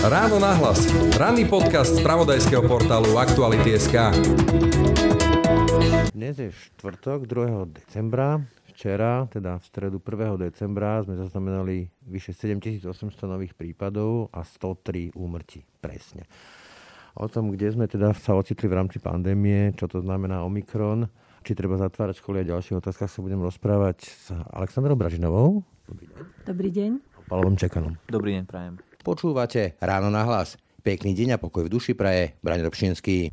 Ráno nahlas. Ranný podcast z pravodajského portálu Aktuality.sk Dnes je štvrtok 2. decembra. Včera, teda v stredu 1. decembra, sme zaznamenali vyše 7800 nových prípadov a 103 úmrtí. Presne. O tom, kde sme teda sa ocitli v rámci pandémie, čo to znamená Omikron, či treba zatvárať školy a ďalších otázkach sa budem rozprávať s Aleksandrou Bražinovou. Dobrý deň. Dobrý deň. Pavlom Čekanom. Dobrý deň, prajem. Počúvate Ráno na hlas. Pekný deň a pokoj v duši praje. Braň Robšinský.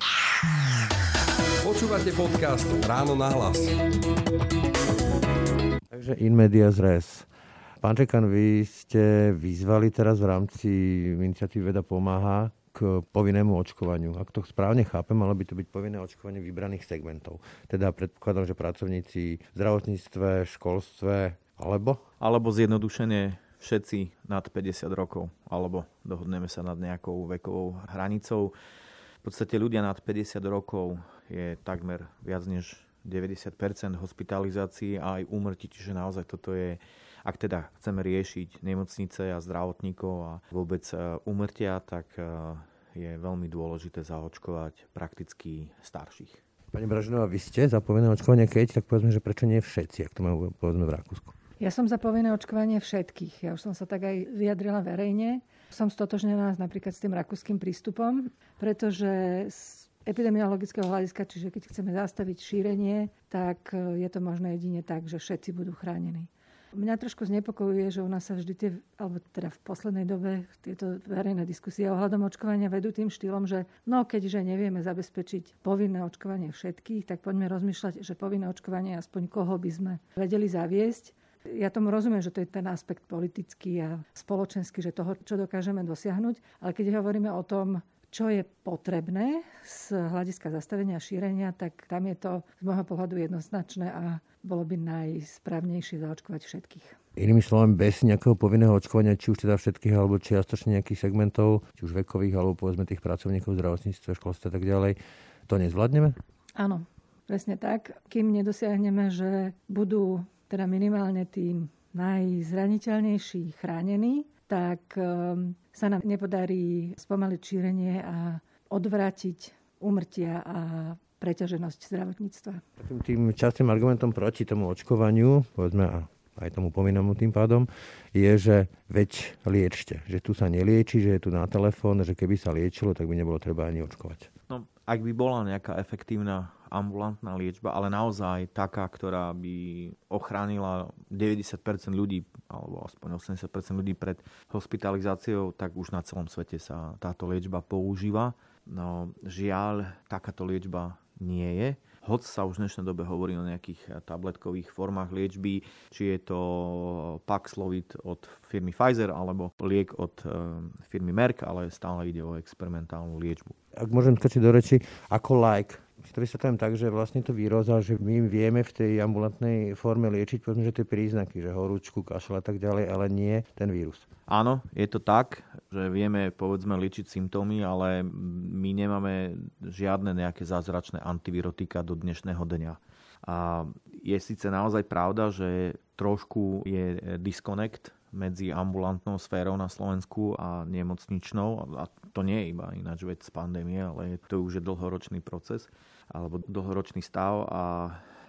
Počúvate podcast Ráno nahlas. Takže in media res. Pán Čekan, vy ste vyzvali teraz v rámci iniciatívy Veda pomáha k povinnému očkovaniu. Ak to správne chápem, malo by to byť povinné očkovanie vybraných segmentov. Teda predpokladám, že pracovníci v zdravotníctve, školstve, alebo? Alebo zjednodušene všetci nad 50 rokov, alebo dohodneme sa nad nejakou vekovou hranicou. V podstate ľudia nad 50 rokov je takmer viac než 90 hospitalizácií a aj úmrtí, čiže naozaj toto je, ak teda chceme riešiť nemocnice a zdravotníkov a vôbec úmrtia, tak e, je veľmi dôležité zaočkovať prakticky starších. Pani Bražinová, vy ste za povinné očkovanie, keď, tak povedzme, že prečo nie všetci, ak to majú povedzme v Rakúsku? Ja som za povinné očkovanie všetkých. Ja už som sa tak aj vyjadrila verejne. Som stotožnená napríklad s tým rakúskym prístupom, pretože z epidemiologického hľadiska, čiže keď chceme zastaviť šírenie, tak je to možné jedine tak, že všetci budú chránení. Mňa trošku znepokojuje, že u nás sa vždy tie, alebo teda v poslednej dobe tieto verejné diskusie ohľadom očkovania vedú tým štýlom, že no keďže nevieme zabezpečiť povinné očkovanie všetkých, tak poďme rozmýšľať, že povinné očkovanie aspoň koho by sme vedeli zaviesť. Ja tomu rozumiem, že to je ten aspekt politický a spoločenský, že toho, čo dokážeme dosiahnuť, ale keď hovoríme o tom, čo je potrebné z hľadiska zastavenia a šírenia, tak tam je to z môjho pohľadu jednoznačné a bolo by najsprávnejšie zaočkovať všetkých. Inými slovami, bez nejakého povinného očkovania, či už teda všetkých, alebo čiastočne nejakých segmentov, či už vekových, alebo povedzme tých pracovníkov v zdravotníctve, školstve a tak ďalej, to nezvládneme? Áno, presne tak. Kým nedosiahneme, že budú teda minimálne tým najzraniteľnejší chránení, tak ehm, sa nám nepodarí spomaliť šírenie a odvrátiť umrtia a preťaženosť zdravotníctva. Takým tým častým argumentom proti tomu očkovaniu, povedzme a aj tomu povinnému tým pádom, je, že veď liečte. Že tu sa nelieči, že je tu na telefón, že keby sa liečilo, tak by nebolo treba ani očkovať. No, ak by bola nejaká efektívna ambulantná liečba, ale naozaj taká, ktorá by ochránila 90% ľudí, alebo aspoň 80% ľudí pred hospitalizáciou, tak už na celom svete sa táto liečba používa. No žiaľ, takáto liečba nie je. Hoď sa už v dnešnej dobe hovorí o nejakých tabletkových formách liečby, či je to Paxlovid od firmy Pfizer alebo liek od eh, firmy Merck, ale stále ide o experimentálnu liečbu. Ak môžem skočiť do reči, ako like, si to vysvetľujem tak, že vlastne to výroza, že my vieme v tej ambulantnej forme liečiť, povedzme, že tie príznaky, že horúčku, kašel a tak ďalej, ale nie ten vírus. Áno, je to tak, že vieme povedzme liečiť symptómy, ale my nemáme žiadne nejaké zázračné antivirotika do dnešného dňa. A je síce naozaj pravda, že trošku je disconnect medzi ambulantnou sférou na Slovensku a nemocničnou. A to nie je iba ináč vec z pandémie, ale to už je dlhoročný proces alebo dlhoročný stav a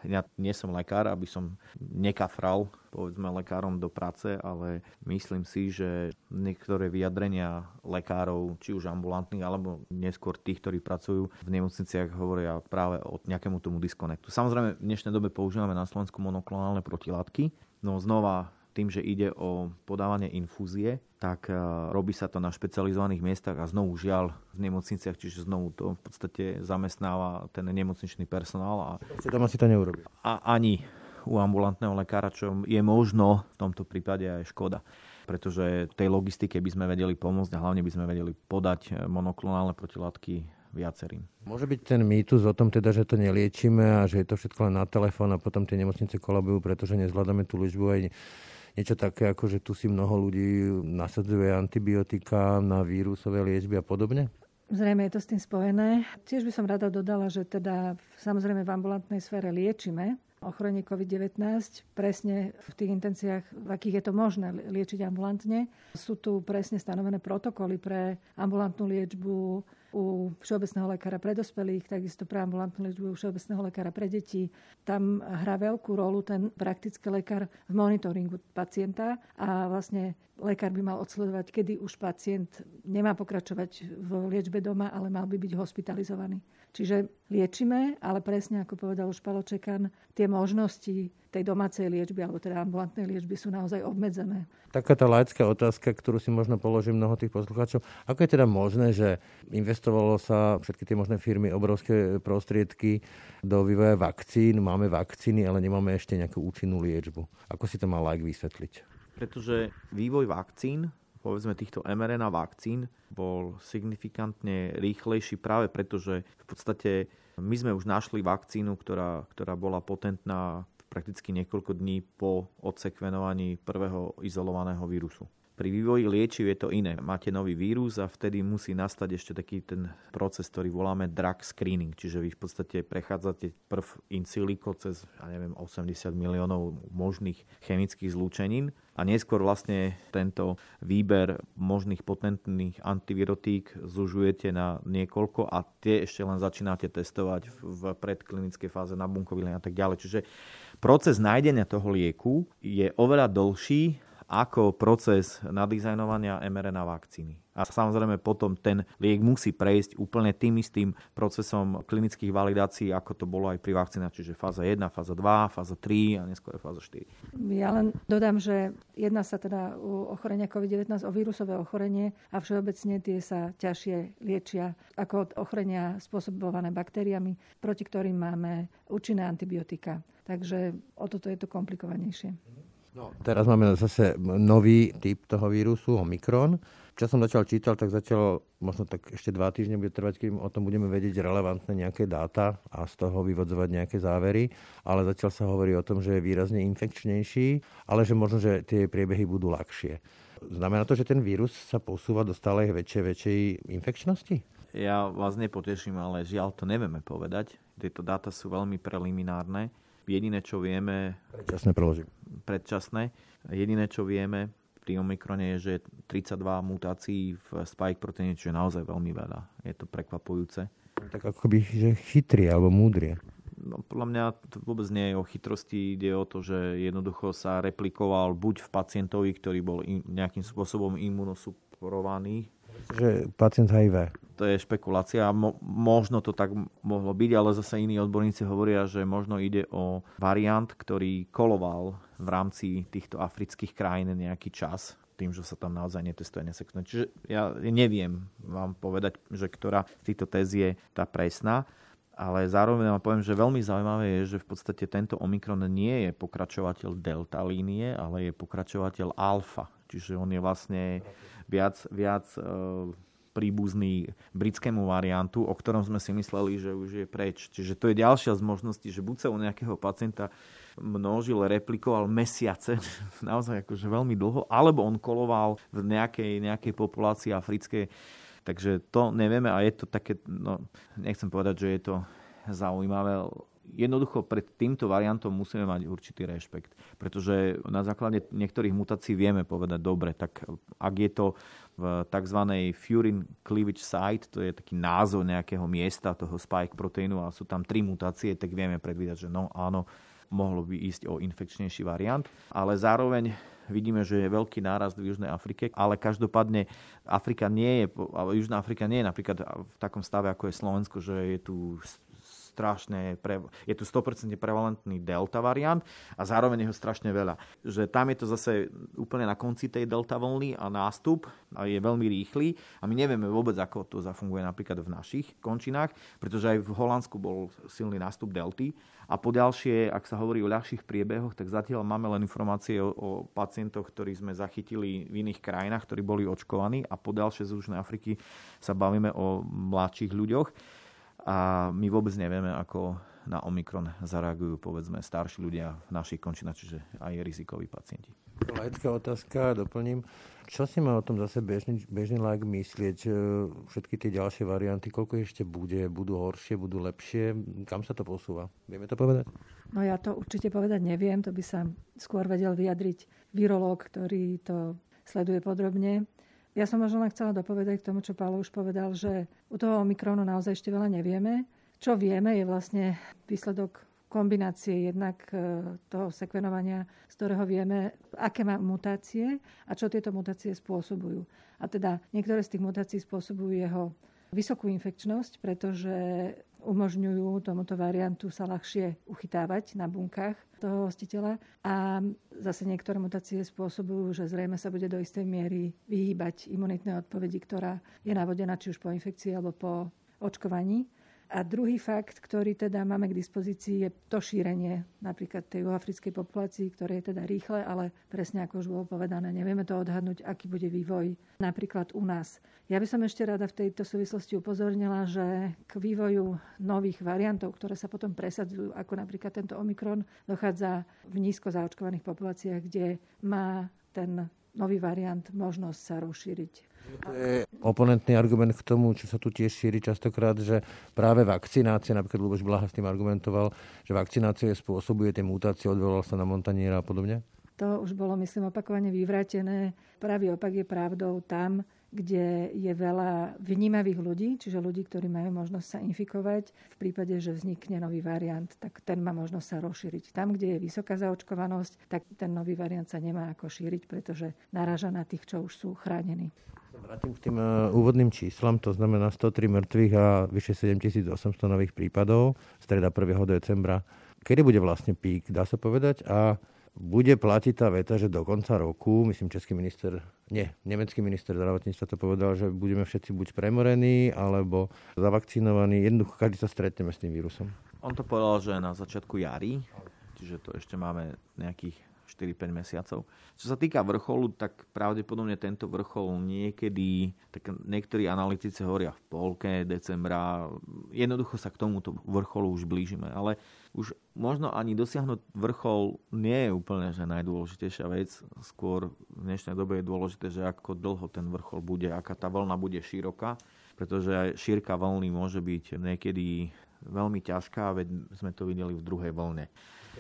ja nie som lekár, aby som nekafral povedzme lekárom do práce, ale myslím si, že niektoré vyjadrenia lekárov, či už ambulantných, alebo neskôr tých, ktorí pracujú v nemocniciach, hovoria práve o nejakému tomu diskonektu. Samozrejme, v dnešnej dobe používame na Slovensku monoklonálne protilátky, no znova tým, že ide o podávanie infúzie, tak e, robí sa to na špecializovaných miestach a znovu žiaľ v nemocniciach, čiže znovu to v podstate zamestnáva ten nemocničný personál. A, doma si to neurobí. A ani u ambulantného lekára, čo je možno v tomto prípade aj škoda pretože tej logistike by sme vedeli pomôcť a hlavne by sme vedeli podať monoklonálne protilátky viacerým. Môže byť ten mýtus o tom teda, že to neliečíme a že je to všetko len na telefón a potom tie nemocnice kolabujú, pretože nezvládame tú liečbu aj niečo také, ako že tu si mnoho ľudí nasadzuje antibiotika na vírusové liečby a podobne? Zrejme je to s tým spojené. Tiež by som rada dodala, že teda samozrejme v ambulantnej sfére liečime ochorenie COVID-19 presne v tých intenciách, v akých je to možné liečiť ambulantne. Sú tu presne stanovené protokoly pre ambulantnú liečbu u všeobecného lekára pre dospelých, takisto pre ambulantnú liečbu u všeobecného lekára pre deti. Tam hrá veľkú rolu ten praktický lekár v monitoringu pacienta a vlastne lekár by mal odsledovať, kedy už pacient nemá pokračovať v liečbe doma, ale mal by byť hospitalizovaný. Čiže liečime, ale presne ako povedal už Palo Čekan, tie možnosti tej domácej liečby alebo teda ambulantnej liečby sú naozaj obmedzené. Taká tá laická otázka, ktorú si možno položí mnoho tých poslucháčov. Ako je teda možné, že investovalo sa všetky tie možné firmy obrovské prostriedky do vývoja vakcín, máme vakcíny, ale nemáme ešte nejakú účinnú liečbu. Ako si to mal like vysvetliť? Pretože vývoj vakcín povedzme týchto mRNA vakcín bol signifikantne rýchlejší práve preto, že v podstate my sme už našli vakcínu, ktorá, ktorá bola potentná prakticky niekoľko dní po odsekvenovaní prvého izolovaného vírusu. Pri vývoji liečiv je to iné. Máte nový vírus a vtedy musí nastať ešte taký ten proces, ktorý voláme drug screening. Čiže vy v podstate prechádzate prv in silico cez, ja neviem, 80 miliónov možných chemických zlúčenín a neskôr vlastne tento výber možných potentných antivirotík zužujete na niekoľko a tie ešte len začínate testovať v predklinickej fáze na bunkovilne a tak ďalej. Čiže proces nájdenia toho lieku je oveľa dlhší ako proces nadizajnovania mRNA vakcíny. A samozrejme potom ten liek musí prejsť úplne tým istým procesom klinických validácií, ako to bolo aj pri vakcínach, čiže fáza 1, fáza 2, fáza 3 a neskôr fáza 4. Ja len dodám, že jedná sa teda u ochorenia COVID-19 o vírusové ochorenie a všeobecne tie sa ťažšie liečia ako ochorenia spôsobované baktériami, proti ktorým máme účinné antibiotika. Takže o toto je to komplikovanejšie. No, teraz máme zase nový typ toho vírusu, Omikron. Čo som začal čítať, tak začalo možno tak ešte dva týždne bude trvať, kým o tom budeme vedieť relevantné nejaké dáta a z toho vyvodzovať nejaké závery. Ale zatiaľ sa hovorí o tom, že je výrazne infekčnejší, ale že možno, že tie priebehy budú ľahšie. Znamená to, že ten vírus sa posúva do stále väčšej, väčšej infekčnosti? Ja vás nepoteším, ale žiaľ to nevieme povedať. Tieto dáta sú veľmi preliminárne Jediné, čo vieme... Predčasné preložím. Predčasné. Jediné, čo vieme pri Omikrone je, že 32 mutácií v spike proteíne, čo je naozaj veľmi veľa. Je to prekvapujúce. Tak akoby, že chytrie alebo múdrie. No, podľa mňa to vôbec nie je o chytrosti, ide o to, že jednoducho sa replikoval buď v pacientovi, ktorý bol in, nejakým spôsobom imunosuporovaný, že pacient HIV. To je špekulácia. Mo- možno to tak mohlo byť, ale zase iní odborníci hovoria, že možno ide o variant, ktorý koloval v rámci týchto afrických krajín nejaký čas tým, že sa tam naozaj netestuje neseknúť. Čiže ja neviem vám povedať, že ktorá z týchto téz je tá presná, ale zároveň vám poviem, že veľmi zaujímavé je, že v podstate tento Omikron nie je pokračovateľ delta línie, ale je pokračovateľ alfa. Čiže on je vlastne viac, viac e, príbuzný britskému variantu, o ktorom sme si mysleli, že už je preč. Čiže to je ďalšia z možností, že buď sa u nejakého pacienta množil, replikoval mesiace, naozaj akože veľmi dlho, alebo on koloval v nejakej, nejakej populácii africkej. Takže to nevieme a je to také, no, nechcem povedať, že je to zaujímavé, jednoducho pred týmto variantom musíme mať určitý rešpekt, pretože na základe niektorých mutácií vieme povedať, dobre, tak ak je to v tzv. furin cleavage site, to je taký názov nejakého miesta toho spike proteínu a sú tam tri mutácie, tak vieme predvídať, že no áno, mohlo by ísť o infekčnejší variant, ale zároveň vidíme, že je veľký nárast v Južnej Afrike, ale každopádne Afrika nie je, Južná Afrika nie je napríklad v takom stave, ako je Slovensko, že je tu strašne, pre, je tu 100% prevalentný delta variant a zároveň je ho strašne veľa. Že tam je to zase úplne na konci tej delta vlny a nástup a je veľmi rýchly a my nevieme vôbec, ako to zafunguje napríklad v našich končinách, pretože aj v Holandsku bol silný nástup delty a po ďalšie, ak sa hovorí o ľahších priebehoch, tak zatiaľ máme len informácie o, o pacientoch, ktorí sme zachytili v iných krajinách, ktorí boli očkovaní a po ďalšie z Južnej Afriky sa bavíme o mladších ľuďoch a my vôbec nevieme, ako na Omikron zareagujú povedzme starší ľudia v našich končinách, čiže aj rizikoví pacienti. Laická otázka, doplním. Čo si má o tom zase bežný, bežný like myslieť? Všetky tie ďalšie varianty, koľko ešte bude? Budú horšie, budú lepšie? Kam sa to posúva? Vieme to povedať? No ja to určite povedať neviem. To by sa skôr vedel vyjadriť virológ, ktorý to sleduje podrobne. Ja som možno len chcela dopovedať k tomu, čo Pálo už povedal, že u toho Omikronu naozaj ešte veľa nevieme. Čo vieme, je vlastne výsledok kombinácie jednak e, toho sekvenovania, z ktorého vieme, aké má mutácie a čo tieto mutácie spôsobujú. A teda niektoré z tých mutácií spôsobujú jeho vysokú infekčnosť, pretože umožňujú tomuto variantu sa ľahšie uchytávať na bunkách toho hostiteľa. A zase niektoré mutácie spôsobujú, že zrejme sa bude do istej miery vyhýbať imunitnej odpovedi, ktorá je navodená či už po infekcii alebo po očkovaní. A druhý fakt, ktorý teda máme k dispozícii, je to šírenie napríklad tej africkej populácii, ktoré je teda rýchle, ale presne ako už bolo povedané, nevieme to odhadnúť, aký bude vývoj napríklad u nás. Ja by som ešte rada v tejto súvislosti upozornila, že k vývoju nových variantov, ktoré sa potom presadzujú, ako napríklad tento Omikron, dochádza v nízko zaočkovaných populáciách, kde má ten nový variant možnosť sa rozšíriť to je oponentný argument k tomu, čo sa tu tiež šíri častokrát, že práve vakcinácia, napríklad Luboš Blaha s tým argumentoval, že vakcinácia spôsobuje tie mutácie, odvolal sa na Montaniera a podobne? To už bolo, myslím, opakovane vyvrátené. Pravý opak je pravdou tam, kde je veľa vnímavých ľudí, čiže ľudí, ktorí majú možnosť sa infikovať. V prípade, že vznikne nový variant, tak ten má možnosť sa rozšíriť. Tam, kde je vysoká zaočkovanosť, tak ten nový variant sa nemá ako šíriť, pretože naráža na tých, čo už sú chránení. Vrátim k tým uh, úvodným číslam, to znamená 103 mŕtvych a vyše 7800 nových prípadov, streda 1. decembra. Kedy bude vlastne pík, dá sa povedať? A bude platiť tá veta, že do konca roku, myslím, český minister, nie, nemecký minister zdravotníctva to povedal, že budeme všetci buď premorení, alebo zavakcinovaní. Jednoducho, každý sa stretneme s tým vírusom. On to povedal, že na začiatku jary, čiže to ešte máme nejakých 4-5 mesiacov. Čo sa týka vrcholu, tak pravdepodobne tento vrchol niekedy, tak niektorí analytici hovoria v polke decembra, jednoducho sa k tomuto vrcholu už blížime, ale už možno ani dosiahnuť vrchol nie je úplne že najdôležitejšia vec. Skôr v dnešnej dobe je dôležité, že ako dlho ten vrchol bude, aká tá vlna bude široká, pretože šírka vlny môže byť niekedy veľmi ťažká, veď sme to videli v druhej vlne.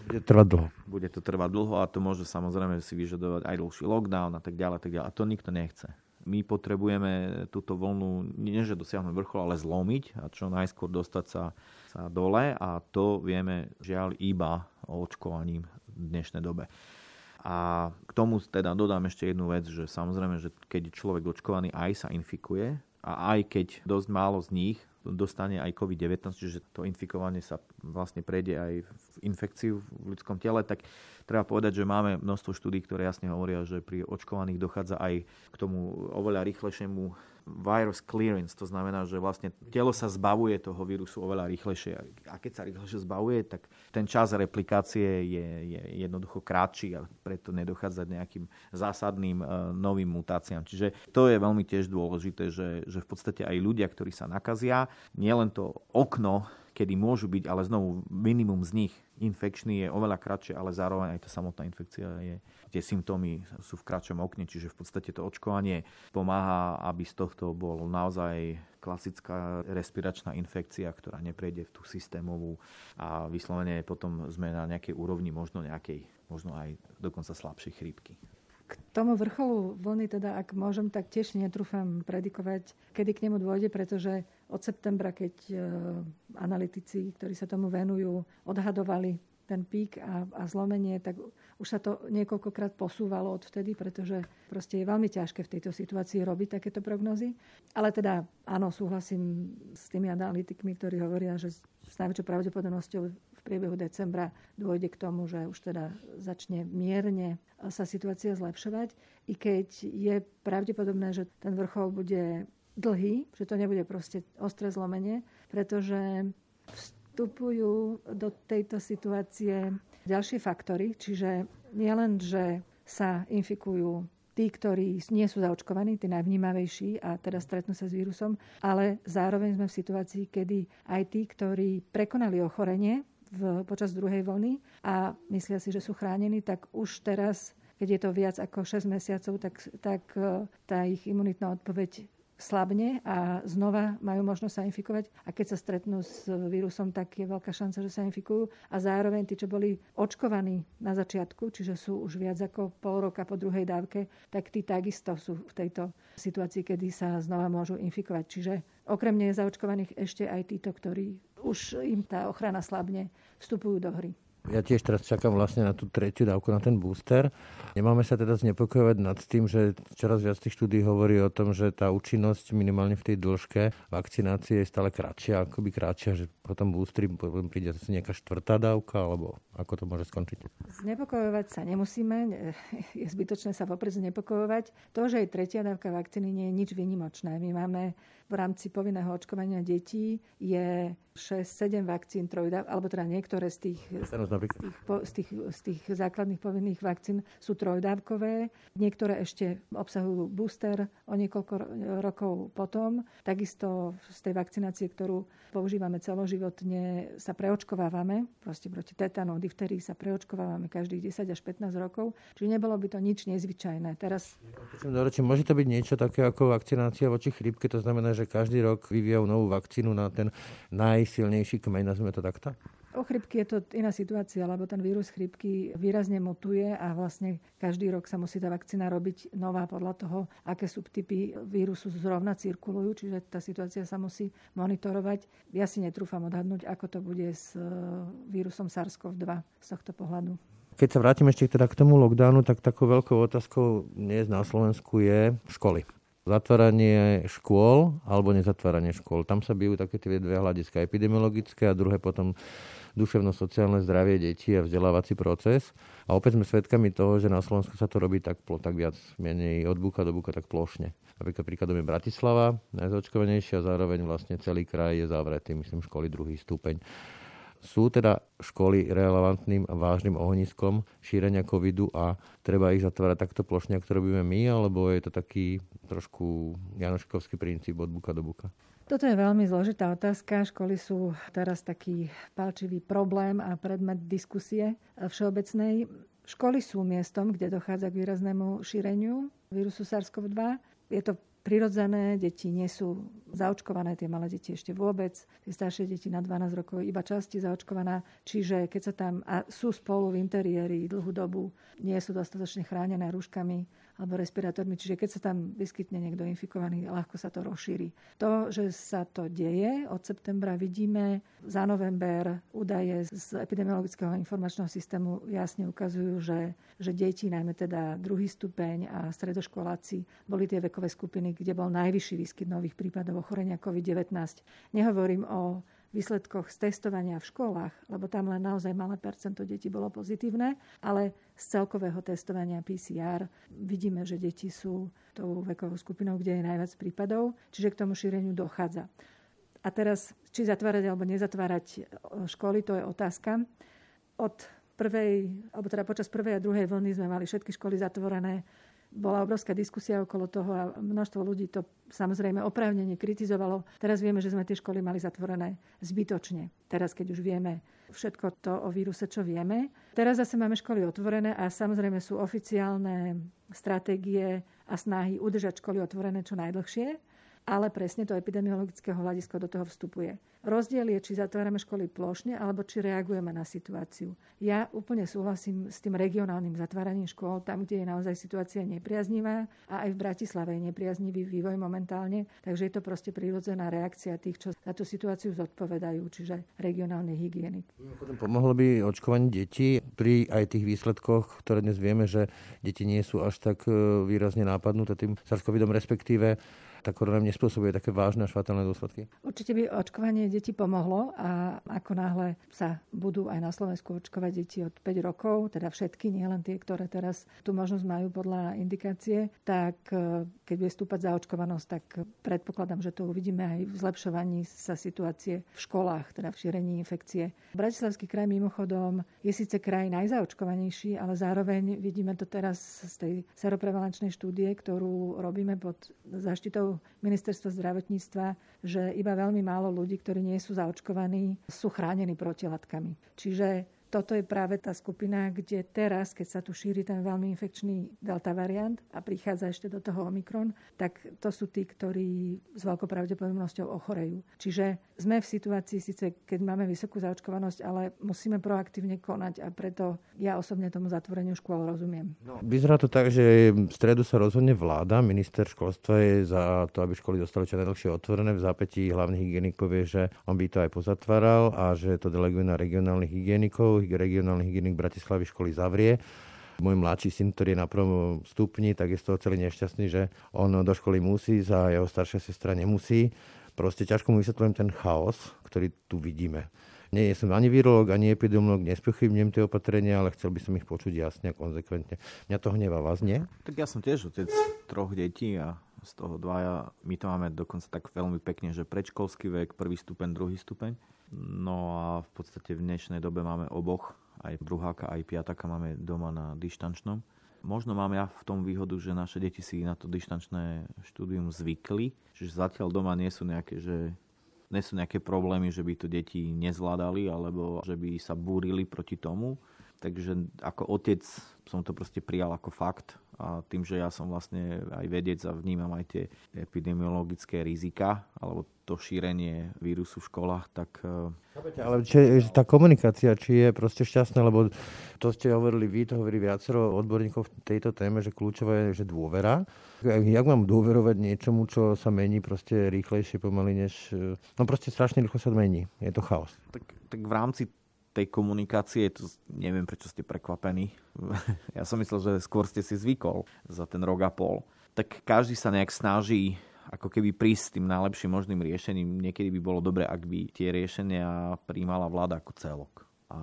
Bude trvať dlho. Bude to trvať dlho a to môže samozrejme si vyžadovať aj dlhší lockdown a tak ďalej, tak ďalej. A to nikto nechce. My potrebujeme túto vlnu nie že dosiahnuť vrchol, ale zlomiť a čo najskôr dostať sa, sa dole a to vieme žiaľ iba očkovaním v dnešnej dobe. A k tomu teda dodám ešte jednu vec, že samozrejme, že keď človek očkovaný aj sa infikuje a aj keď dosť málo z nich dostane aj COVID-19, čiže to infikovanie sa vlastne prejde aj v infekciu v ľudskom tele, tak treba povedať, že máme množstvo štúdí, ktoré jasne hovoria, že pri očkovaných dochádza aj k tomu oveľa rýchlejšiemu virus clearance, to znamená, že vlastne telo sa zbavuje toho vírusu oveľa rýchlejšie. A keď sa rýchlejšie zbavuje, tak ten čas replikácie je, je jednoducho krátší a preto nedochádza k nejakým zásadným uh, novým mutáciám. Čiže to je veľmi tiež dôležité, že, že v podstate aj ľudia, ktorí sa nakazia, nielen to okno kedy môžu byť, ale znovu minimum z nich infekčný je oveľa kratšie, ale zároveň aj tá samotná infekcia je, tie symptómy sú v kratšom okne, čiže v podstate to očkovanie pomáha, aby z tohto bol naozaj klasická respiračná infekcia, ktorá neprejde v tú systémovú a vyslovene potom sme na nejakej úrovni možno nejakej, možno aj dokonca slabšej chrípky. K tomu vrcholu vlny teda, ak môžem, tak tiež netrúfam predikovať, kedy k nemu dôjde, pretože od septembra, keď e, analytici, ktorí sa tomu venujú, odhadovali ten pík a, a zlomenie, tak už sa to niekoľkokrát posúvalo odvtedy, pretože proste je veľmi ťažké v tejto situácii robiť takéto prognozy. Ale teda áno, súhlasím s tými analytikmi, ktorí hovoria, že s najväčšou pravdepodobnosťou v priebehu decembra dôjde k tomu, že už teda začne mierne sa situácia zlepšovať, i keď je pravdepodobné, že ten vrchol bude dlhý, že to nebude proste ostré zlomenie, pretože vstupujú do tejto situácie ďalšie faktory, čiže nielen, že sa infikujú tí, ktorí nie sú zaočkovaní, tí najvnímavejší a teda stretnú sa s vírusom, ale zároveň sme v situácii, kedy aj tí, ktorí prekonali ochorenie v, počas druhej vlny a myslia si, že sú chránení, tak už teraz, keď je to viac ako 6 mesiacov, tak, tak e, tá ich imunitná odpoveď slabne a znova majú možnosť sa infikovať. A keď sa stretnú s vírusom, tak je veľká šanca, že sa infikujú. A zároveň tí, čo boli očkovaní na začiatku, čiže sú už viac ako pol roka po druhej dávke, tak tí takisto sú v tejto situácii, kedy sa znova môžu infikovať. Čiže okrem nezaočkovaných ešte aj títo, ktorí už im tá ochrana slabne, vstupujú do hry. Ja tiež teraz čakám vlastne na tú tretiu dávku, na ten booster. Nemáme sa teda znepokojovať nad tým, že čoraz viac tých štúdí hovorí o tom, že tá účinnosť minimálne v tej dĺžke vakcinácie je stále kratšia, akoby kratšia, že potom boostri príde zase nejaká štvrtá dávka, alebo ako to môže skončiť? Znepokojovať sa nemusíme, je zbytočné sa vopred znepokojovať. To, že aj tretia dávka vakcíny nie je nič vynimočné. My máme v rámci povinného očkovania detí je 6-7 vakcín trojdáv, alebo teda niektoré z tých, z tých, z, tých, z tých základných povinných vakcín sú trojdávkové, niektoré ešte obsahujú booster o niekoľko rokov potom. Takisto z tej vakcinácie, ktorú používame celoživotne, sa preočkovávame, proste proti tetanu, difterii sa preočkovávame každých 10 až 15 rokov, čiže nebolo by to nič nezvyčajné. Teraz... Môže to byť niečo také ako vakcinácia voči chrípke, to znamená, že každý rok vyvíjajú novú vakcínu na ten najsilnejší kmeň, nazvime to takto? O chrypky je to iná situácia, lebo ten vírus chrypky výrazne mutuje a vlastne každý rok sa musí tá vakcína robiť nová podľa toho, aké subtypy vírusu zrovna cirkulujú, čiže tá situácia sa musí monitorovať. Ja si netrúfam odhadnúť, ako to bude s e, vírusom SARS-CoV-2 z tohto pohľadu. Keď sa vrátim ešte teda k tomu lockdownu, tak takou veľkou otázkou dnes na Slovensku je školy zatváranie škôl alebo nezatváranie škôl. Tam sa bijú také tie dve hľadiska, epidemiologické a druhé potom duševno-sociálne zdravie detí a vzdelávací proces. A opäť sme svedkami toho, že na Slovensku sa to robí tak, tak viac menej od buka do buka tak plošne. Napríklad príkladom je Bratislava, najzaočkovanejšia zároveň vlastne celý kraj je zavretý, myslím, školy druhý stupeň. Sú teda školy relevantným a vážnym ohniskom šírenia covidu a treba ich zatvárať takto plošne, ako robíme my, alebo je to taký trošku janoškovský princíp od buka do buka? Toto je veľmi zložitá otázka. Školy sú teraz taký palčivý problém a predmet diskusie všeobecnej. Školy sú miestom, kde dochádza k výraznému šíreniu vírusu SARS-CoV-2. Je to prirodzené, deti nie sú zaočkované, tie malé deti ešte vôbec, tie staršie deti na 12 rokov iba časti zaočkovaná, čiže keď sa tam a sú spolu v interiéri dlhú dobu, nie sú dostatočne chránené rúškami, alebo respirátormi. Čiže keď sa tam vyskytne niekto infikovaný, ľahko sa to rozšíri. To, že sa to deje, od septembra vidíme, za november údaje z epidemiologického informačného systému jasne ukazujú, že, že deti, najmä teda druhý stupeň a stredoškoláci, boli tie vekové skupiny, kde bol najvyšší výskyt nových prípadov ochorenia COVID-19. Nehovorím o výsledkoch z testovania v školách, lebo tam len naozaj malé percento detí bolo pozitívne, ale z celkového testovania PCR vidíme, že deti sú tou vekovou skupinou, kde je najviac prípadov, čiže k tomu šíreniu dochádza. A teraz, či zatvárať alebo nezatvárať e, školy, to je otázka. Od prvej, alebo teda počas prvej a druhej vlny sme mali všetky školy zatvorené bola obrovská diskusia okolo toho a množstvo ľudí to samozrejme oprávnene kritizovalo. Teraz vieme, že sme tie školy mali zatvorené zbytočne. Teraz, keď už vieme všetko to o víruse, čo vieme. Teraz zase máme školy otvorené a samozrejme sú oficiálne stratégie a snahy udržať školy otvorené čo najdlhšie. Ale presne to epidemiologického hľadisko do toho vstupuje. Rozdiel je, či zatvárame školy plošne, alebo či reagujeme na situáciu. Ja úplne súhlasím s tým regionálnym zatváraním škôl, tam, kde je naozaj situácia nepriaznivá a aj v Bratislave je nepriaznivý vývoj momentálne, takže je to proste prírodzená reakcia tých, čo za tú situáciu zodpovedajú, čiže regionálnej hygieny. Pomohlo by očkovanie detí pri aj tých výsledkoch, ktoré dnes vieme, že deti nie sú až tak e, výrazne nápadnuté tým sars respektíve tá korona nespôsobuje také vážne a švatelné dôsledky? Určite by očkovanie detí pomohlo a ako náhle sa budú aj na Slovensku očkovať deti od 5 rokov, teda všetky, nielen tie, ktoré teraz tú možnosť majú podľa indikácie, tak e, keď bude stúpať zaočkovanosť, tak predpokladám, že to uvidíme aj v zlepšovaní sa situácie v školách, teda v šírení infekcie. Bratislavský kraj mimochodom je síce kraj najzaočkovanejší, ale zároveň vidíme to teraz z tej seroprevalenčnej štúdie, ktorú robíme pod zaštitou ministerstva zdravotníctva, že iba veľmi málo ľudí, ktorí nie sú zaočkovaní, sú chránení protilátkami. Čiže toto je práve tá skupina, kde teraz, keď sa tu šíri ten veľmi infekčný delta variant a prichádza ešte do toho Omikron, tak to sú tí, ktorí s veľkou pravdepodobnosťou ochorejú. Čiže sme v situácii, síce keď máme vysokú zaočkovanosť, ale musíme proaktívne konať a preto ja osobne tomu zatvoreniu škôl rozumiem. No, vyzerá to tak, že v stredu sa rozhodne vláda, minister školstva je za to, aby školy dostali čo najdlhšie otvorené. V zápätí hlavný hygienik povie, že on by to aj pozatváral a že to deleguje na regionálnych hygienikov regionálny hygienik Bratislavy školy zavrie. Môj mladší syn, ktorý je na prvom stupni, tak je z toho celý nešťastný, že on do školy musí, za jeho staršia sestra nemusí. Proste ťažko mu vysvetľujem ten chaos, ktorý tu vidíme. Nie som ani virológ, ani epidemiolog, nespochybnem tie opatrenia, ale chcel by som ich počuť jasne a konzekventne. Mňa to hnevá, vás nie? Tak ja som tiež otec troch detí a z toho dvaja, my to máme dokonca tak veľmi pekne, že predškolský vek, prvý stupeň, druhý stupeň. No a v podstate v dnešnej dobe máme oboch, aj druháka, aj piataka máme doma na dištančnom. Možno mám ja v tom výhodu, že naše deti si na to dištančné štúdium zvykli, čiže zatiaľ doma nie sú nejaké, že nie sú nejaké problémy, že by to deti nezvládali alebo že by sa búrili proti tomu. Takže ako otec som to proste prijal ako fakt a tým, že ja som vlastne aj vedec a vnímam aj tie epidemiologické rizika alebo to šírenie vírusu v školách, tak... E, ale či, tá komunikácia, či je proste šťastná, lebo to ste hovorili vy, to hovorí viacero odborníkov v tejto téme, že kľúčové je, že dôvera. Jak mám dôverovať niečomu, čo sa mení proste rýchlejšie pomaly, než... E, no proste strašne rýchlo sa mení. Je to chaos. Tak, tak v rámci tej komunikácie, to neviem, prečo ste prekvapení. ja som myslel, že skôr ste si zvykol za ten rok a pol. Tak každý sa nejak snaží ako keby prísť s tým najlepším možným riešením. Niekedy by bolo dobre, ak by tie riešenia príjmala vláda ako celok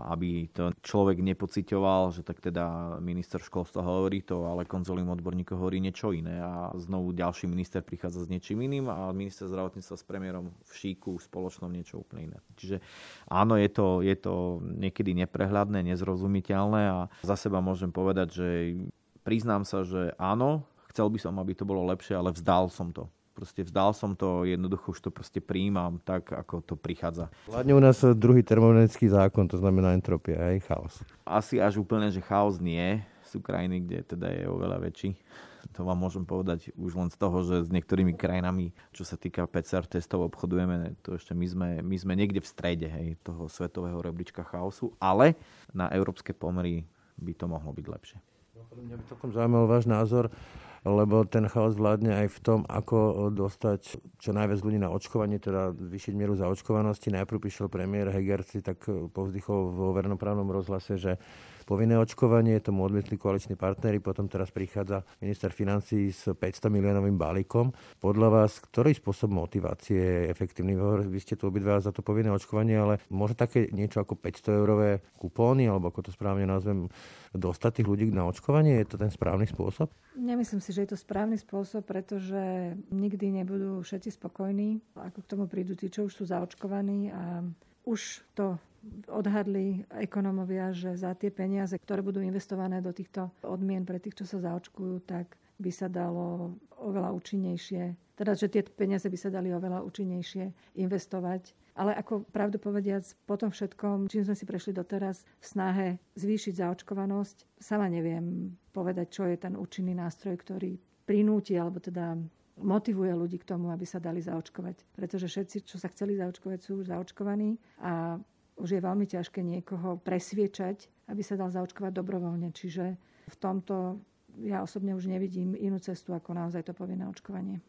aby to človek nepocitoval, že tak teda minister školstva hovorí to, ale konzolím odborníkov hovorí niečo iné a znovu ďalší minister prichádza s niečím iným a minister zdravotníctva s premiérom v šíku spoločnom niečo úplne iné. Čiže áno, je to, je to niekedy neprehľadné, nezrozumiteľné a za seba môžem povedať, že priznám sa, že áno, chcel by som, aby to bolo lepšie, ale vzdal som to Proste vzdal som to, jednoducho už to proste príjmam tak, ako to prichádza. Vládne u nás druhý termodynamický zákon, to znamená entropia, aj chaos. Asi až úplne, že chaos nie. Sú krajiny, kde teda je oveľa väčší. To vám môžem povedať už len z toho, že s niektorými krajinami, čo sa týka PCR testov, obchodujeme. To ešte my sme, my sme niekde v strede hej, toho svetového rebríčka chaosu, ale na európske pomery by to mohlo byť lepšie. Mňa by celkom zaujímal váš názor lebo ten chaos vládne aj v tom, ako dostať čo najviac ľudí na očkovanie, teda vyšiť mieru zaočkovanosti. Najprv prišiel premiér Heger si tak povzdychol vo vernoprávnom rozhlase, že povinné očkovanie, tomu odmietli koaliční partnery, potom teraz prichádza minister financí s 500 miliónovým balíkom. Podľa vás, ktorý spôsob motivácie je efektívny? Vy ste tu obidva za to povinné očkovanie, ale môže také niečo ako 500 eurové kupóny, alebo ako to správne nazvem, dostať tých ľudí na očkovanie? Je to ten správny spôsob? Nemyslím si, že je to správny spôsob, pretože nikdy nebudú všetci spokojní, ako k tomu prídu tí, čo už sú zaočkovaní a už to odhadli ekonomovia, že za tie peniaze, ktoré budú investované do týchto odmien pre tých, čo sa zaočkujú, tak by sa dalo oveľa účinnejšie, teda že tie peniaze by sa dali oveľa účinnejšie investovať. Ale ako pravdu povediac, po tom všetkom, čím sme si prešli doteraz, v snahe zvýšiť zaočkovanosť, sama neviem povedať, čo je ten účinný nástroj, ktorý prinúti alebo teda motivuje ľudí k tomu, aby sa dali zaočkovať. Pretože všetci, čo sa chceli zaočkovať, sú už zaočkovaní a už je veľmi ťažké niekoho presviečať, aby sa dal zaočkovať dobrovoľne. Čiže v tomto ja osobne už nevidím inú cestu ako naozaj to povinné očkovanie.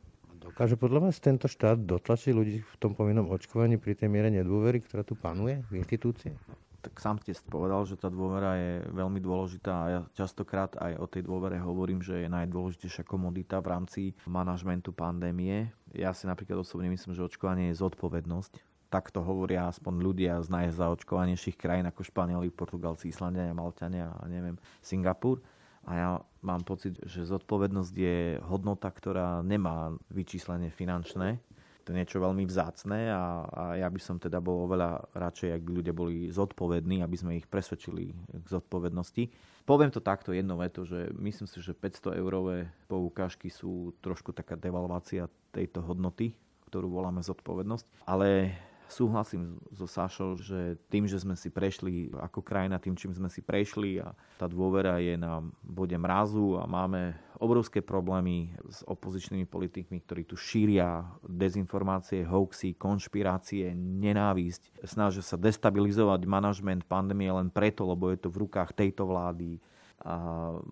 Dokáže podľa vás tento štát dotlačiť ľudí v tom povinnom očkovaní pri tej miere nedôvery, ktorá tu panuje v inštitúcii? tak sám ste povedal, že tá dôvera je veľmi dôležitá a ja častokrát aj o tej dôvere hovorím, že je najdôležitejšia komodita v rámci manažmentu pandémie. Ja si napríklad osobne myslím, že očkovanie je zodpovednosť. Takto hovoria aspoň ľudia z najzaočkovanejších krajín ako Španieli, Portugalci, Islandia, Malťania a neviem, Singapur. A ja mám pocit, že zodpovednosť je hodnota, ktorá nemá vyčíslenie finančné, to je niečo veľmi vzácné a, a ja by som teda bol oveľa radšej, ak by ľudia boli zodpovední, aby sme ich presvedčili k zodpovednosti. Poviem to takto jedno veto, že myslím si, že 500 eurové poukážky sú trošku taká devalvácia tejto hodnoty, ktorú voláme zodpovednosť. Ale súhlasím so Sašou, že tým, že sme si prešli ako krajina, tým, čím sme si prešli a tá dôvera je na bode mrazu a máme obrovské problémy s opozičnými politikmi, ktorí tu šíria dezinformácie, hoaxy, konšpirácie, nenávisť. Snažia sa destabilizovať manažment pandémie len preto, lebo je to v rukách tejto vlády a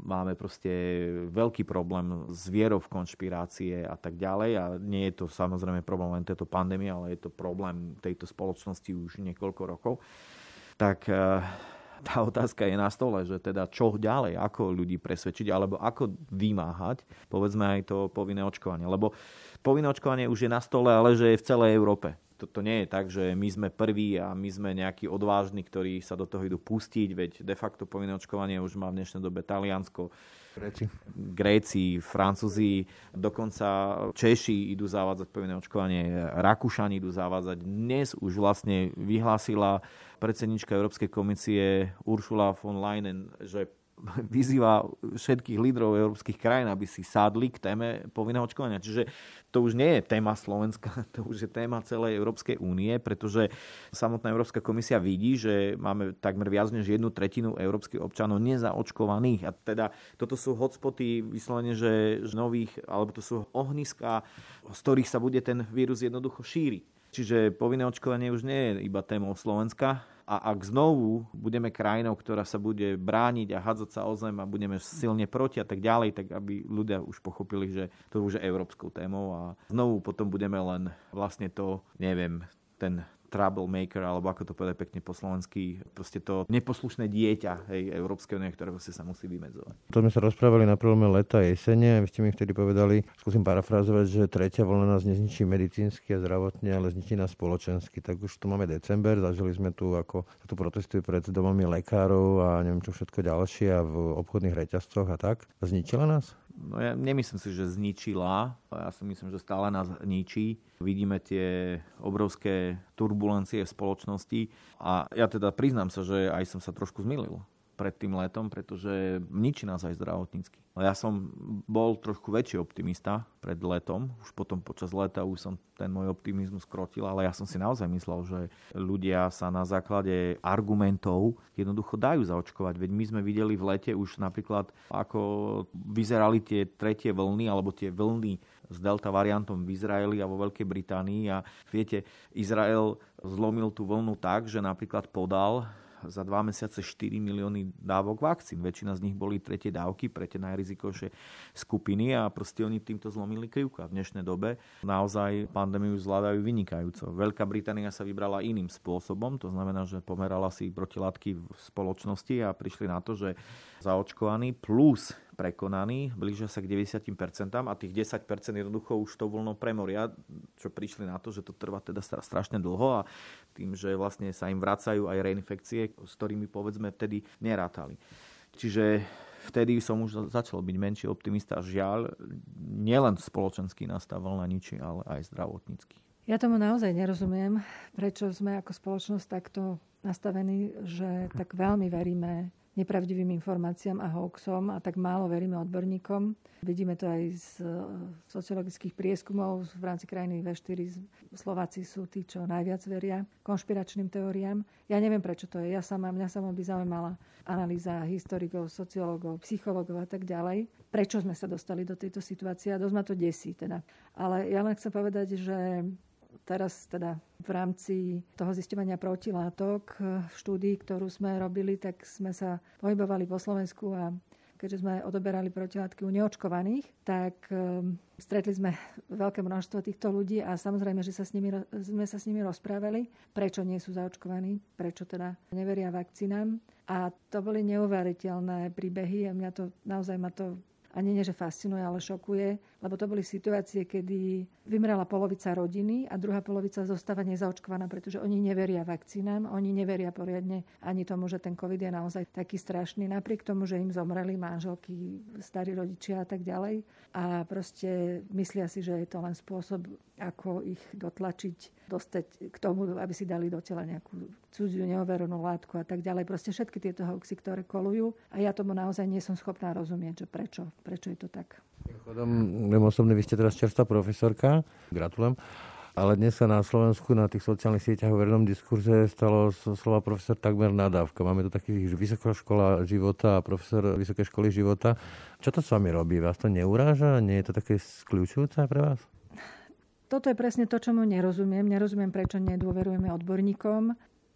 máme proste veľký problém s vierou v konšpirácie a tak ďalej. A nie je to samozrejme problém len tejto pandémie, ale je to problém tejto spoločnosti už niekoľko rokov, tak eh, tá otázka je na stole, že teda čo ďalej, ako ľudí presvedčiť, alebo ako vymáhať, povedzme aj to povinné očkovanie. Lebo povinné očkovanie už je na stole, ale že je v celej Európe to, to nie je tak, že my sme prví a my sme nejakí odvážni, ktorí sa do toho idú pustiť, veď de facto povinné očkovanie už má v dnešnej dobe Taliansko, Gréci. Gréci, Francúzi, dokonca Češi idú zavádzať povinné očkovanie, Rakúšani idú zavádzať. Dnes už vlastne vyhlásila predsednička Európskej komisie Ursula von Leyen, že vyzýva všetkých lídrov európskych krajín, aby si sadli k téme povinného očkovania. Čiže to už nie je téma Slovenska, to už je téma celej Európskej únie, pretože samotná Európska komisia vidí, že máme takmer viac než jednu tretinu európskych občanov nezaočkovaných. A teda toto sú hotspoty vyslovene, že nových, alebo to sú ohniska, z ktorých sa bude ten vírus jednoducho šíriť. Čiže povinné očkovanie už nie je iba témou Slovenska, a ak znovu budeme krajinou, ktorá sa bude brániť a hádzať sa o zem a budeme silne proti a tak ďalej, tak aby ľudia už pochopili, že to už je európskou témou a znovu potom budeme len vlastne to, neviem, ten troublemaker, alebo ako to povedať pekne po slovensky, proste to neposlušné dieťa hej, Európskej únie, ktoré sa musí vymedzovať. To sme sa rozprávali na prvom leta a jesene a vy ste mi vtedy povedali, skúsim parafrázovať, že tretia vlna nás nezničí medicínsky a zdravotne, ale zničí nás spoločensky. Tak už tu máme december, zažili sme tu, ako sa tu protestuje pred domami lekárov a neviem čo všetko ďalšie a v obchodných reťazcoch a tak. Zničila nás? No ja nemyslím si, že zničila. Ja si myslím, že stále nás ničí. Vidíme tie obrovské turbulencie v spoločnosti a ja teda priznám sa, že aj som sa trošku zmýlil pred tým letom, pretože ničí nás aj zdravotnícky. Ja som bol trošku väčší optimista pred letom, už potom počas leta už som ten môj optimizmus skrotil, ale ja som si naozaj myslel, že ľudia sa na základe argumentov jednoducho dajú zaočkovať. Veď my sme videli v lete už napríklad, ako vyzerali tie tretie vlny, alebo tie vlny s delta variantom v Izraeli a vo Veľkej Británii. A viete, Izrael zlomil tú vlnu tak, že napríklad podal za dva mesiace 4 milióny dávok vakcín. Väčšina z nich boli tretie dávky pre tie najrizikovšie skupiny a proste oni týmto zlomili krivku. A v dnešnej dobe naozaj pandémiu zvládajú vynikajúco. Veľká Británia sa vybrala iným spôsobom, to znamená, že pomerala si protilátky v spoločnosti a prišli na to, že zaočkovaní plus prekonaní, blížia sa k 90% a tých 10% jednoducho už to voľno premoria, čo prišli na to, že to trvá teda strašne dlho a tým, že vlastne sa im vracajú aj reinfekcie, s ktorými povedzme vtedy nerátali. Čiže vtedy som už začal byť menší optimista. Žiaľ, nielen spoločenský nastav vlna ničí, ale aj zdravotnícky. Ja tomu naozaj nerozumiem, prečo sme ako spoločnosť takto nastavení, že tak veľmi veríme nepravdivým informáciám a hoaxom a tak málo veríme odborníkom. Vidíme to aj z e, sociologických prieskumov v rámci krajiny V4. Slováci sú tí, čo najviac veria konšpiračným teóriám. Ja neviem, prečo to je. Ja sama, mňa sama by zaujímala analýza historikov, sociológov, psychológov a tak ďalej. Prečo sme sa dostali do tejto situácie a dosť ma to desí. Teda. Ale ja len chcem povedať, že teraz teda v rámci toho zisťovania protilátok v štúdii, ktorú sme robili, tak sme sa pohybovali po Slovensku a keďže sme odoberali protilátky u neočkovaných, tak um, stretli sme veľké množstvo týchto ľudí a samozrejme, že sa s nimi, sme sa s nimi rozprávali, prečo nie sú zaočkovaní, prečo teda neveria vakcínám. A to boli neuveriteľné príbehy a mňa to naozaj ma to ani nie, že fascinuje, ale šokuje, lebo to boli situácie, kedy vymrela polovica rodiny a druhá polovica zostáva nezaočkovaná, pretože oni neveria vakcínám, oni neveria poriadne ani tomu, že ten COVID je naozaj taký strašný, napriek tomu, že im zomreli manželky, starí rodičia a tak ďalej. A proste myslia si, že je to len spôsob, ako ich dotlačiť, dostať k tomu, aby si dali do tela nejakú cudziu neoverenú látku a tak ďalej. Proste všetky tieto hoaxy, ktoré kolujú. A ja tomu naozaj nie som schopná rozumieť, že prečo, prečo je to tak. Chodom, osobne, vy ste teraz čerstvá profesorka, gratulujem. Ale dnes sa na Slovensku na tých sociálnych sieťach v verejnom diskurze stalo slova profesor takmer nadávka. Máme tu takých vysoká škola života a profesor vysoké školy života. Čo to s vami robí? Vás to neuráža? Nie je to také skľúčujúce pre vás? Toto je presne to, čo mu nerozumiem. Nerozumiem, prečo nedôverujeme odborníkom.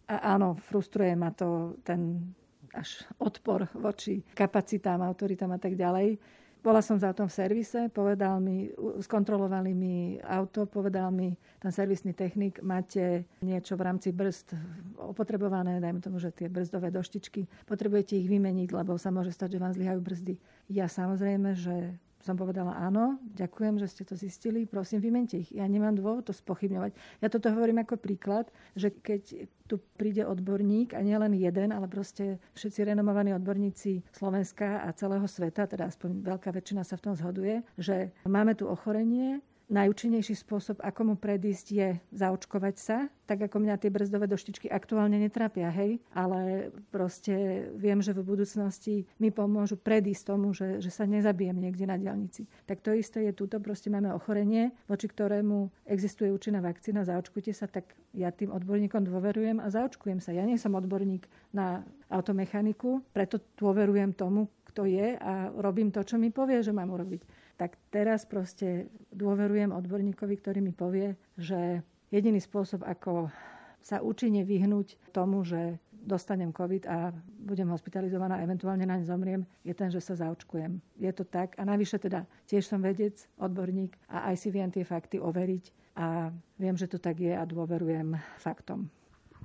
A áno, frustruje ma to ten až odpor voči kapacitám, autoritám a tak ďalej. Bola som za tom v servise, povedal mi, skontrolovali mi auto, povedal mi ten servisný technik, máte niečo v rámci brzd opotrebované, dajme tomu, že tie brzdové doštičky, potrebujete ich vymeniť, lebo sa môže stať, že vám zlyhajú brzdy. Ja samozrejme, že som povedala áno, ďakujem, že ste to zistili, prosím, vymente ich. Ja nemám dôvod to spochybňovať. Ja toto hovorím ako príklad, že keď tu príde odborník, a nie len jeden, ale proste všetci renomovaní odborníci Slovenska a celého sveta, teda aspoň veľká väčšina sa v tom zhoduje, že máme tu ochorenie, najúčinnejší spôsob, ako mu predísť, je zaočkovať sa, tak ako mňa tie brzdové doštičky aktuálne netrápia, hej, ale proste viem, že v budúcnosti mi pomôžu predísť tomu, že, že sa nezabijem niekde na diálnici. Tak to isté je túto, proste máme ochorenie, voči ktorému existuje účinná vakcína, zaočkujte sa, tak ja tým odborníkom dôverujem a zaočkujem sa. Ja nie som odborník na automechaniku, preto dôverujem tomu, kto je a robím to, čo mi povie, že mám urobiť tak teraz proste dôverujem odborníkovi, ktorý mi povie, že jediný spôsob, ako sa účinne vyhnúť tomu, že dostanem COVID a budem hospitalizovaná a eventuálne naň zomriem, je ten, že sa zaočkujem. Je to tak. A navyše teda tiež som vedec, odborník a aj si viem tie fakty overiť a viem, že to tak je a dôverujem faktom.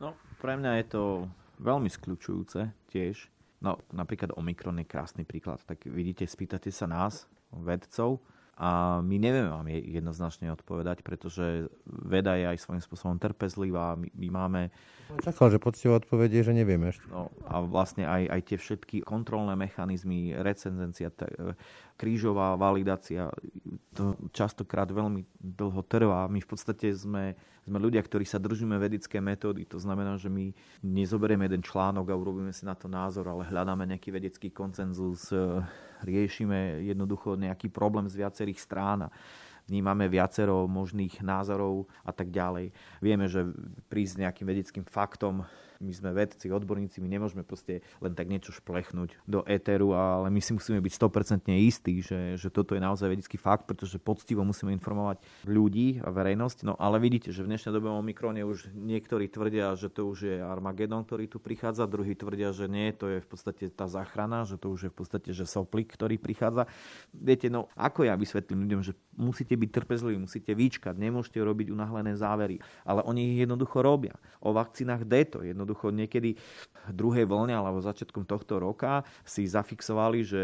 No, pre mňa je to veľmi skľúčujúce tiež. No, napríklad Omikron je krásny príklad. Tak vidíte, spýtate sa nás, vedcov a my nevieme vám jednoznačne odpovedať, pretože veda je aj svojím spôsobom trpezlivá. My, my máme... Čakal, že poctivá odpoveď je, že nevieme ešte. No, a vlastne aj, aj tie všetky kontrolné mechanizmy, recenzencia, t- krížová validácia, to častokrát veľmi dlho trvá. My v podstate sme, sme ľudia, ktorí sa držíme vedecké metódy. To znamená, že my nezoberieme jeden článok a urobíme si na to názor, ale hľadáme nejaký vedecký koncenzus riešime jednoducho nejaký problém z viacerých strán vnímame viacero možných názorov a tak ďalej. Vieme, že prísť nejakým vedeckým faktom my sme vedci, odborníci, my nemôžeme proste len tak niečo šplechnúť do éteru, ale my si musíme byť 100% istí, že, že toto je naozaj vedecký fakt, pretože poctivo musíme informovať ľudí a verejnosť. No ale vidíte, že v dnešnej dobe o už niektorí tvrdia, že to už je Armagedon, ktorý tu prichádza, druhí tvrdia, že nie, to je v podstate tá záchrana, že to už je v podstate že soplik, ktorý prichádza. Viete, no ako ja vysvetlím ľuďom, že musíte byť trpezliví, musíte vyčkať, nemôžete robiť unáhlené závery, ale oni ich jednoducho robia. O vakcínach D jednoducho niekedy druhej vlne alebo začiatkom tohto roka si zafixovali, že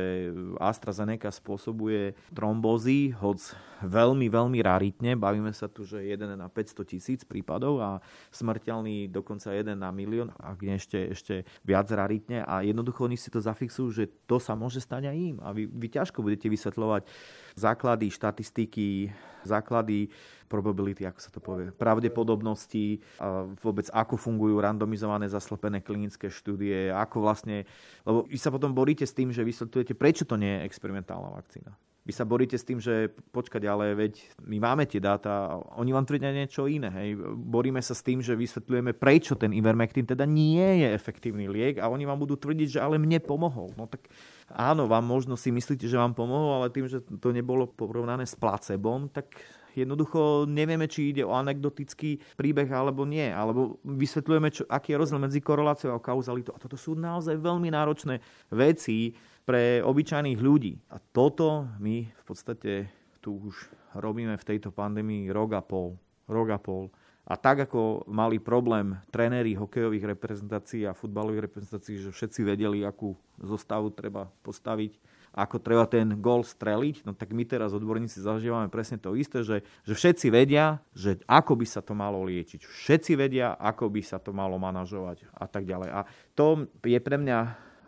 AstraZeneca spôsobuje trombózy, hoď veľmi, veľmi raritne. Bavíme sa tu, že 1 na 500 tisíc prípadov a smrteľný dokonca 1 na milión, ak nie ešte, ešte viac raritne. A jednoducho oni si to zafixujú, že to sa môže stať aj im. A vy, vy ťažko budete vysvetľovať základy štatistiky základy, probability, ako sa to povie, pravdepodobnosti, a vôbec ako fungujú randomizované zaslepené klinické štúdie, ako vlastne, lebo vy sa potom boríte s tým, že vysvetľujete, prečo to nie je experimentálna vakcína. Vy sa boríte s tým, že počkať, ale veď my máme tie dáta, oni vám tvrdia niečo iné. Hej. Boríme sa s tým, že vysvetľujeme, prečo ten Ivermectin teda nie je efektívny liek a oni vám budú tvrdiť, že ale mne pomohol. No tak áno, vám možno si myslíte, že vám pomohol, ale tým, že to nebolo porovnané s placebom, tak Jednoducho nevieme, či ide o anekdotický príbeh alebo nie. Alebo vysvetľujeme, čo, aký je rozdiel medzi koreláciou a kauzalitou. A toto sú naozaj veľmi náročné veci pre obyčajných ľudí. A toto my v podstate tu už robíme v tejto pandémii rok a pol. Rok a pol. A tak ako mali problém tréneri hokejových reprezentácií a futbalových reprezentácií, že všetci vedeli, akú zostavu treba postaviť, ako treba ten gol streliť, no tak my teraz odborníci zažívame presne to isté, že, že všetci vedia, že ako by sa to malo liečiť. Všetci vedia, ako by sa to malo manažovať a tak ďalej. A to je pre mňa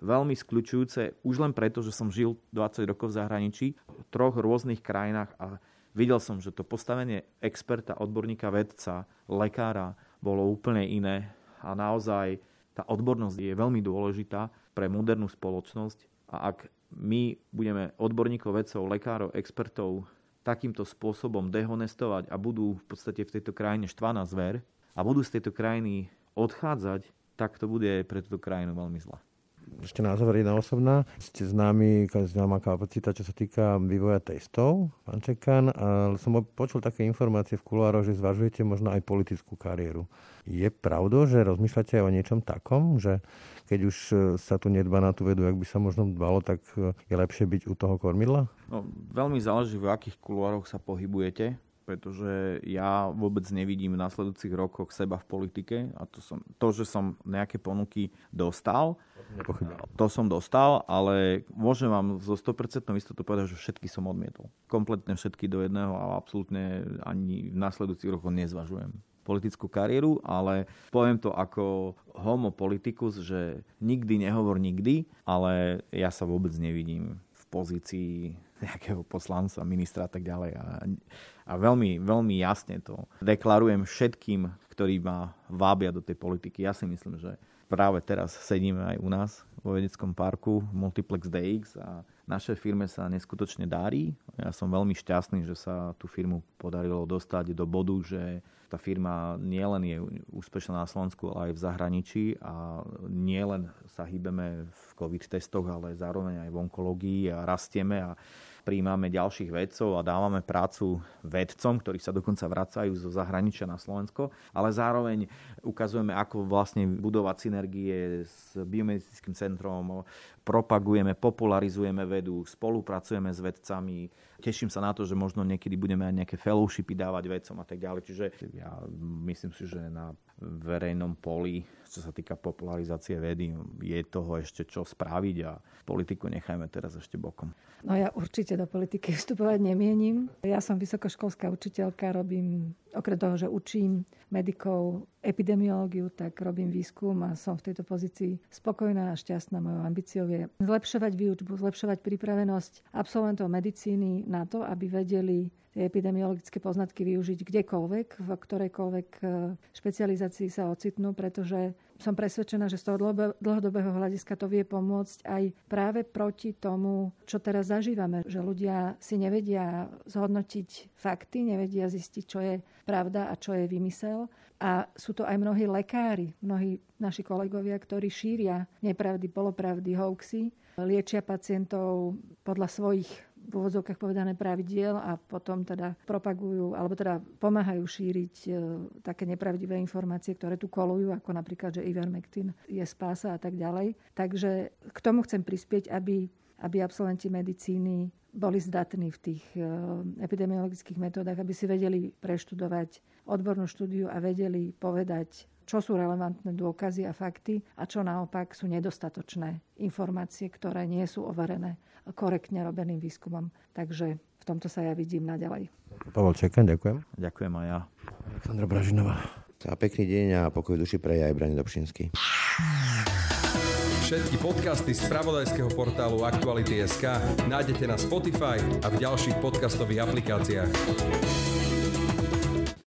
veľmi skľúčujúce už len preto, že som žil 20 rokov v zahraničí, v troch rôznych krajinách a videl som, že to postavenie experta, odborníka, vedca, lekára bolo úplne iné a naozaj tá odbornosť je veľmi dôležitá pre modernú spoločnosť a ak my budeme odborníkov, vedcov, lekárov, expertov takýmto spôsobom dehonestovať a budú v podstate v tejto krajine štvaná zver a budú z tejto krajiny odchádzať, tak to bude pre túto krajinu veľmi zlá. Ešte na záver jedna osobná. Ste známi, známa kapacita, čo sa týka vývoja testov, pán Čekan. Som počul také informácie v kuloároch, že zvažujete možno aj politickú kariéru. Je pravdou, že rozmýšľate o niečom takom, že keď už e, sa tu nedba na tú vedu, ak by sa možno dbalo, tak e, je lepšie byť u toho kormidla? No, veľmi záleží, v akých kuloároch sa pohybujete pretože ja vôbec nevidím v nasledujúcich rokoch seba v politike a to, som, to že som nejaké ponuky dostal, to som dostal, ale môžem vám zo 100% istotou povedať, že všetky som odmietol. Kompletne všetky do jedného a absolútne ani v nasledujúcich rokoch nezvažujem politickú kariéru, ale poviem to ako homo politicus, že nikdy nehovor nikdy, ale ja sa vôbec nevidím v pozícii nejakého poslanca, ministra a tak ďalej. A, a veľmi, veľmi jasne to deklarujem všetkým, ktorí ma vábia do tej politiky. Ja si myslím, že práve teraz sedíme aj u nás vo vedeckom parku Multiplex DX a našej firme sa neskutočne darí. Ja som veľmi šťastný, že sa tú firmu podarilo dostať do bodu, že tá firma nielen je úspešná na Slovensku, ale aj v zahraničí a nielen sa hýbeme v COVID testoch, ale zároveň aj v onkológii a rastieme a príjmame ďalších vedcov a dávame prácu vedcom, ktorí sa dokonca vracajú zo zahraničia na Slovensko, ale zároveň ukazujeme, ako vlastne budovať synergie s biomedickým centrom, propagujeme, popularizujeme vedu, spolupracujeme s vedcami. Teším sa na to, že možno niekedy budeme aj nejaké fellowshipy dávať vedcom a tak ďalej. Čiže ja myslím si, že na verejnom poli čo sa týka popularizácie vedy, je toho ešte čo spraviť a politiku nechajme teraz ešte bokom. No ja určite do politiky vstupovať nemienim. Ja som vysokoškolská učiteľka, robím, okrem toho, že učím medikov epidemiológiu, tak robím výskum a som v tejto pozícii spokojná a šťastná. Mojou ambíciou je zlepšovať výučbu, zlepšovať pripravenosť absolventov medicíny na to, aby vedeli tie epidemiologické poznatky využiť kdekoľvek, v ktorejkoľvek e, špecializácii sa ocitnú, pretože som presvedčená, že z toho dlhodobého hľadiska to vie pomôcť aj práve proti tomu, čo teraz zažívame. Že ľudia si nevedia zhodnotiť fakty, nevedia zistiť, čo je pravda a čo je vymysel. A sú to aj mnohí lekári, mnohí naši kolegovia, ktorí šíria nepravdy, polopravdy, hoaxy, liečia pacientov podľa svojich v úvodzovkách povedané pravidiel a potom teda propagujú, alebo teda pomáhajú šíriť e, také nepravdivé informácie, ktoré tu kolujú, ako napríklad, že Ivermectin je spása a tak ďalej. Takže k tomu chcem prispieť, aby, aby absolventi medicíny boli zdatní v tých e, epidemiologických metódach, aby si vedeli preštudovať odbornú štúdiu a vedeli povedať čo sú relevantné dôkazy a fakty a čo naopak sú nedostatočné informácie, ktoré nie sú overené korektne robeným výskumom. Takže v tomto sa ja vidím naďalej. Pavel Čekan, ďakujem. Ďakujem aj ja. Aleksandra Bražinová. A pekný deň a pokoj duši pre aj Brani Dobšinský. Všetky podcasty z pravodajského portálu Aktuality.sk nájdete na Spotify a v ďalších podcastových aplikáciách.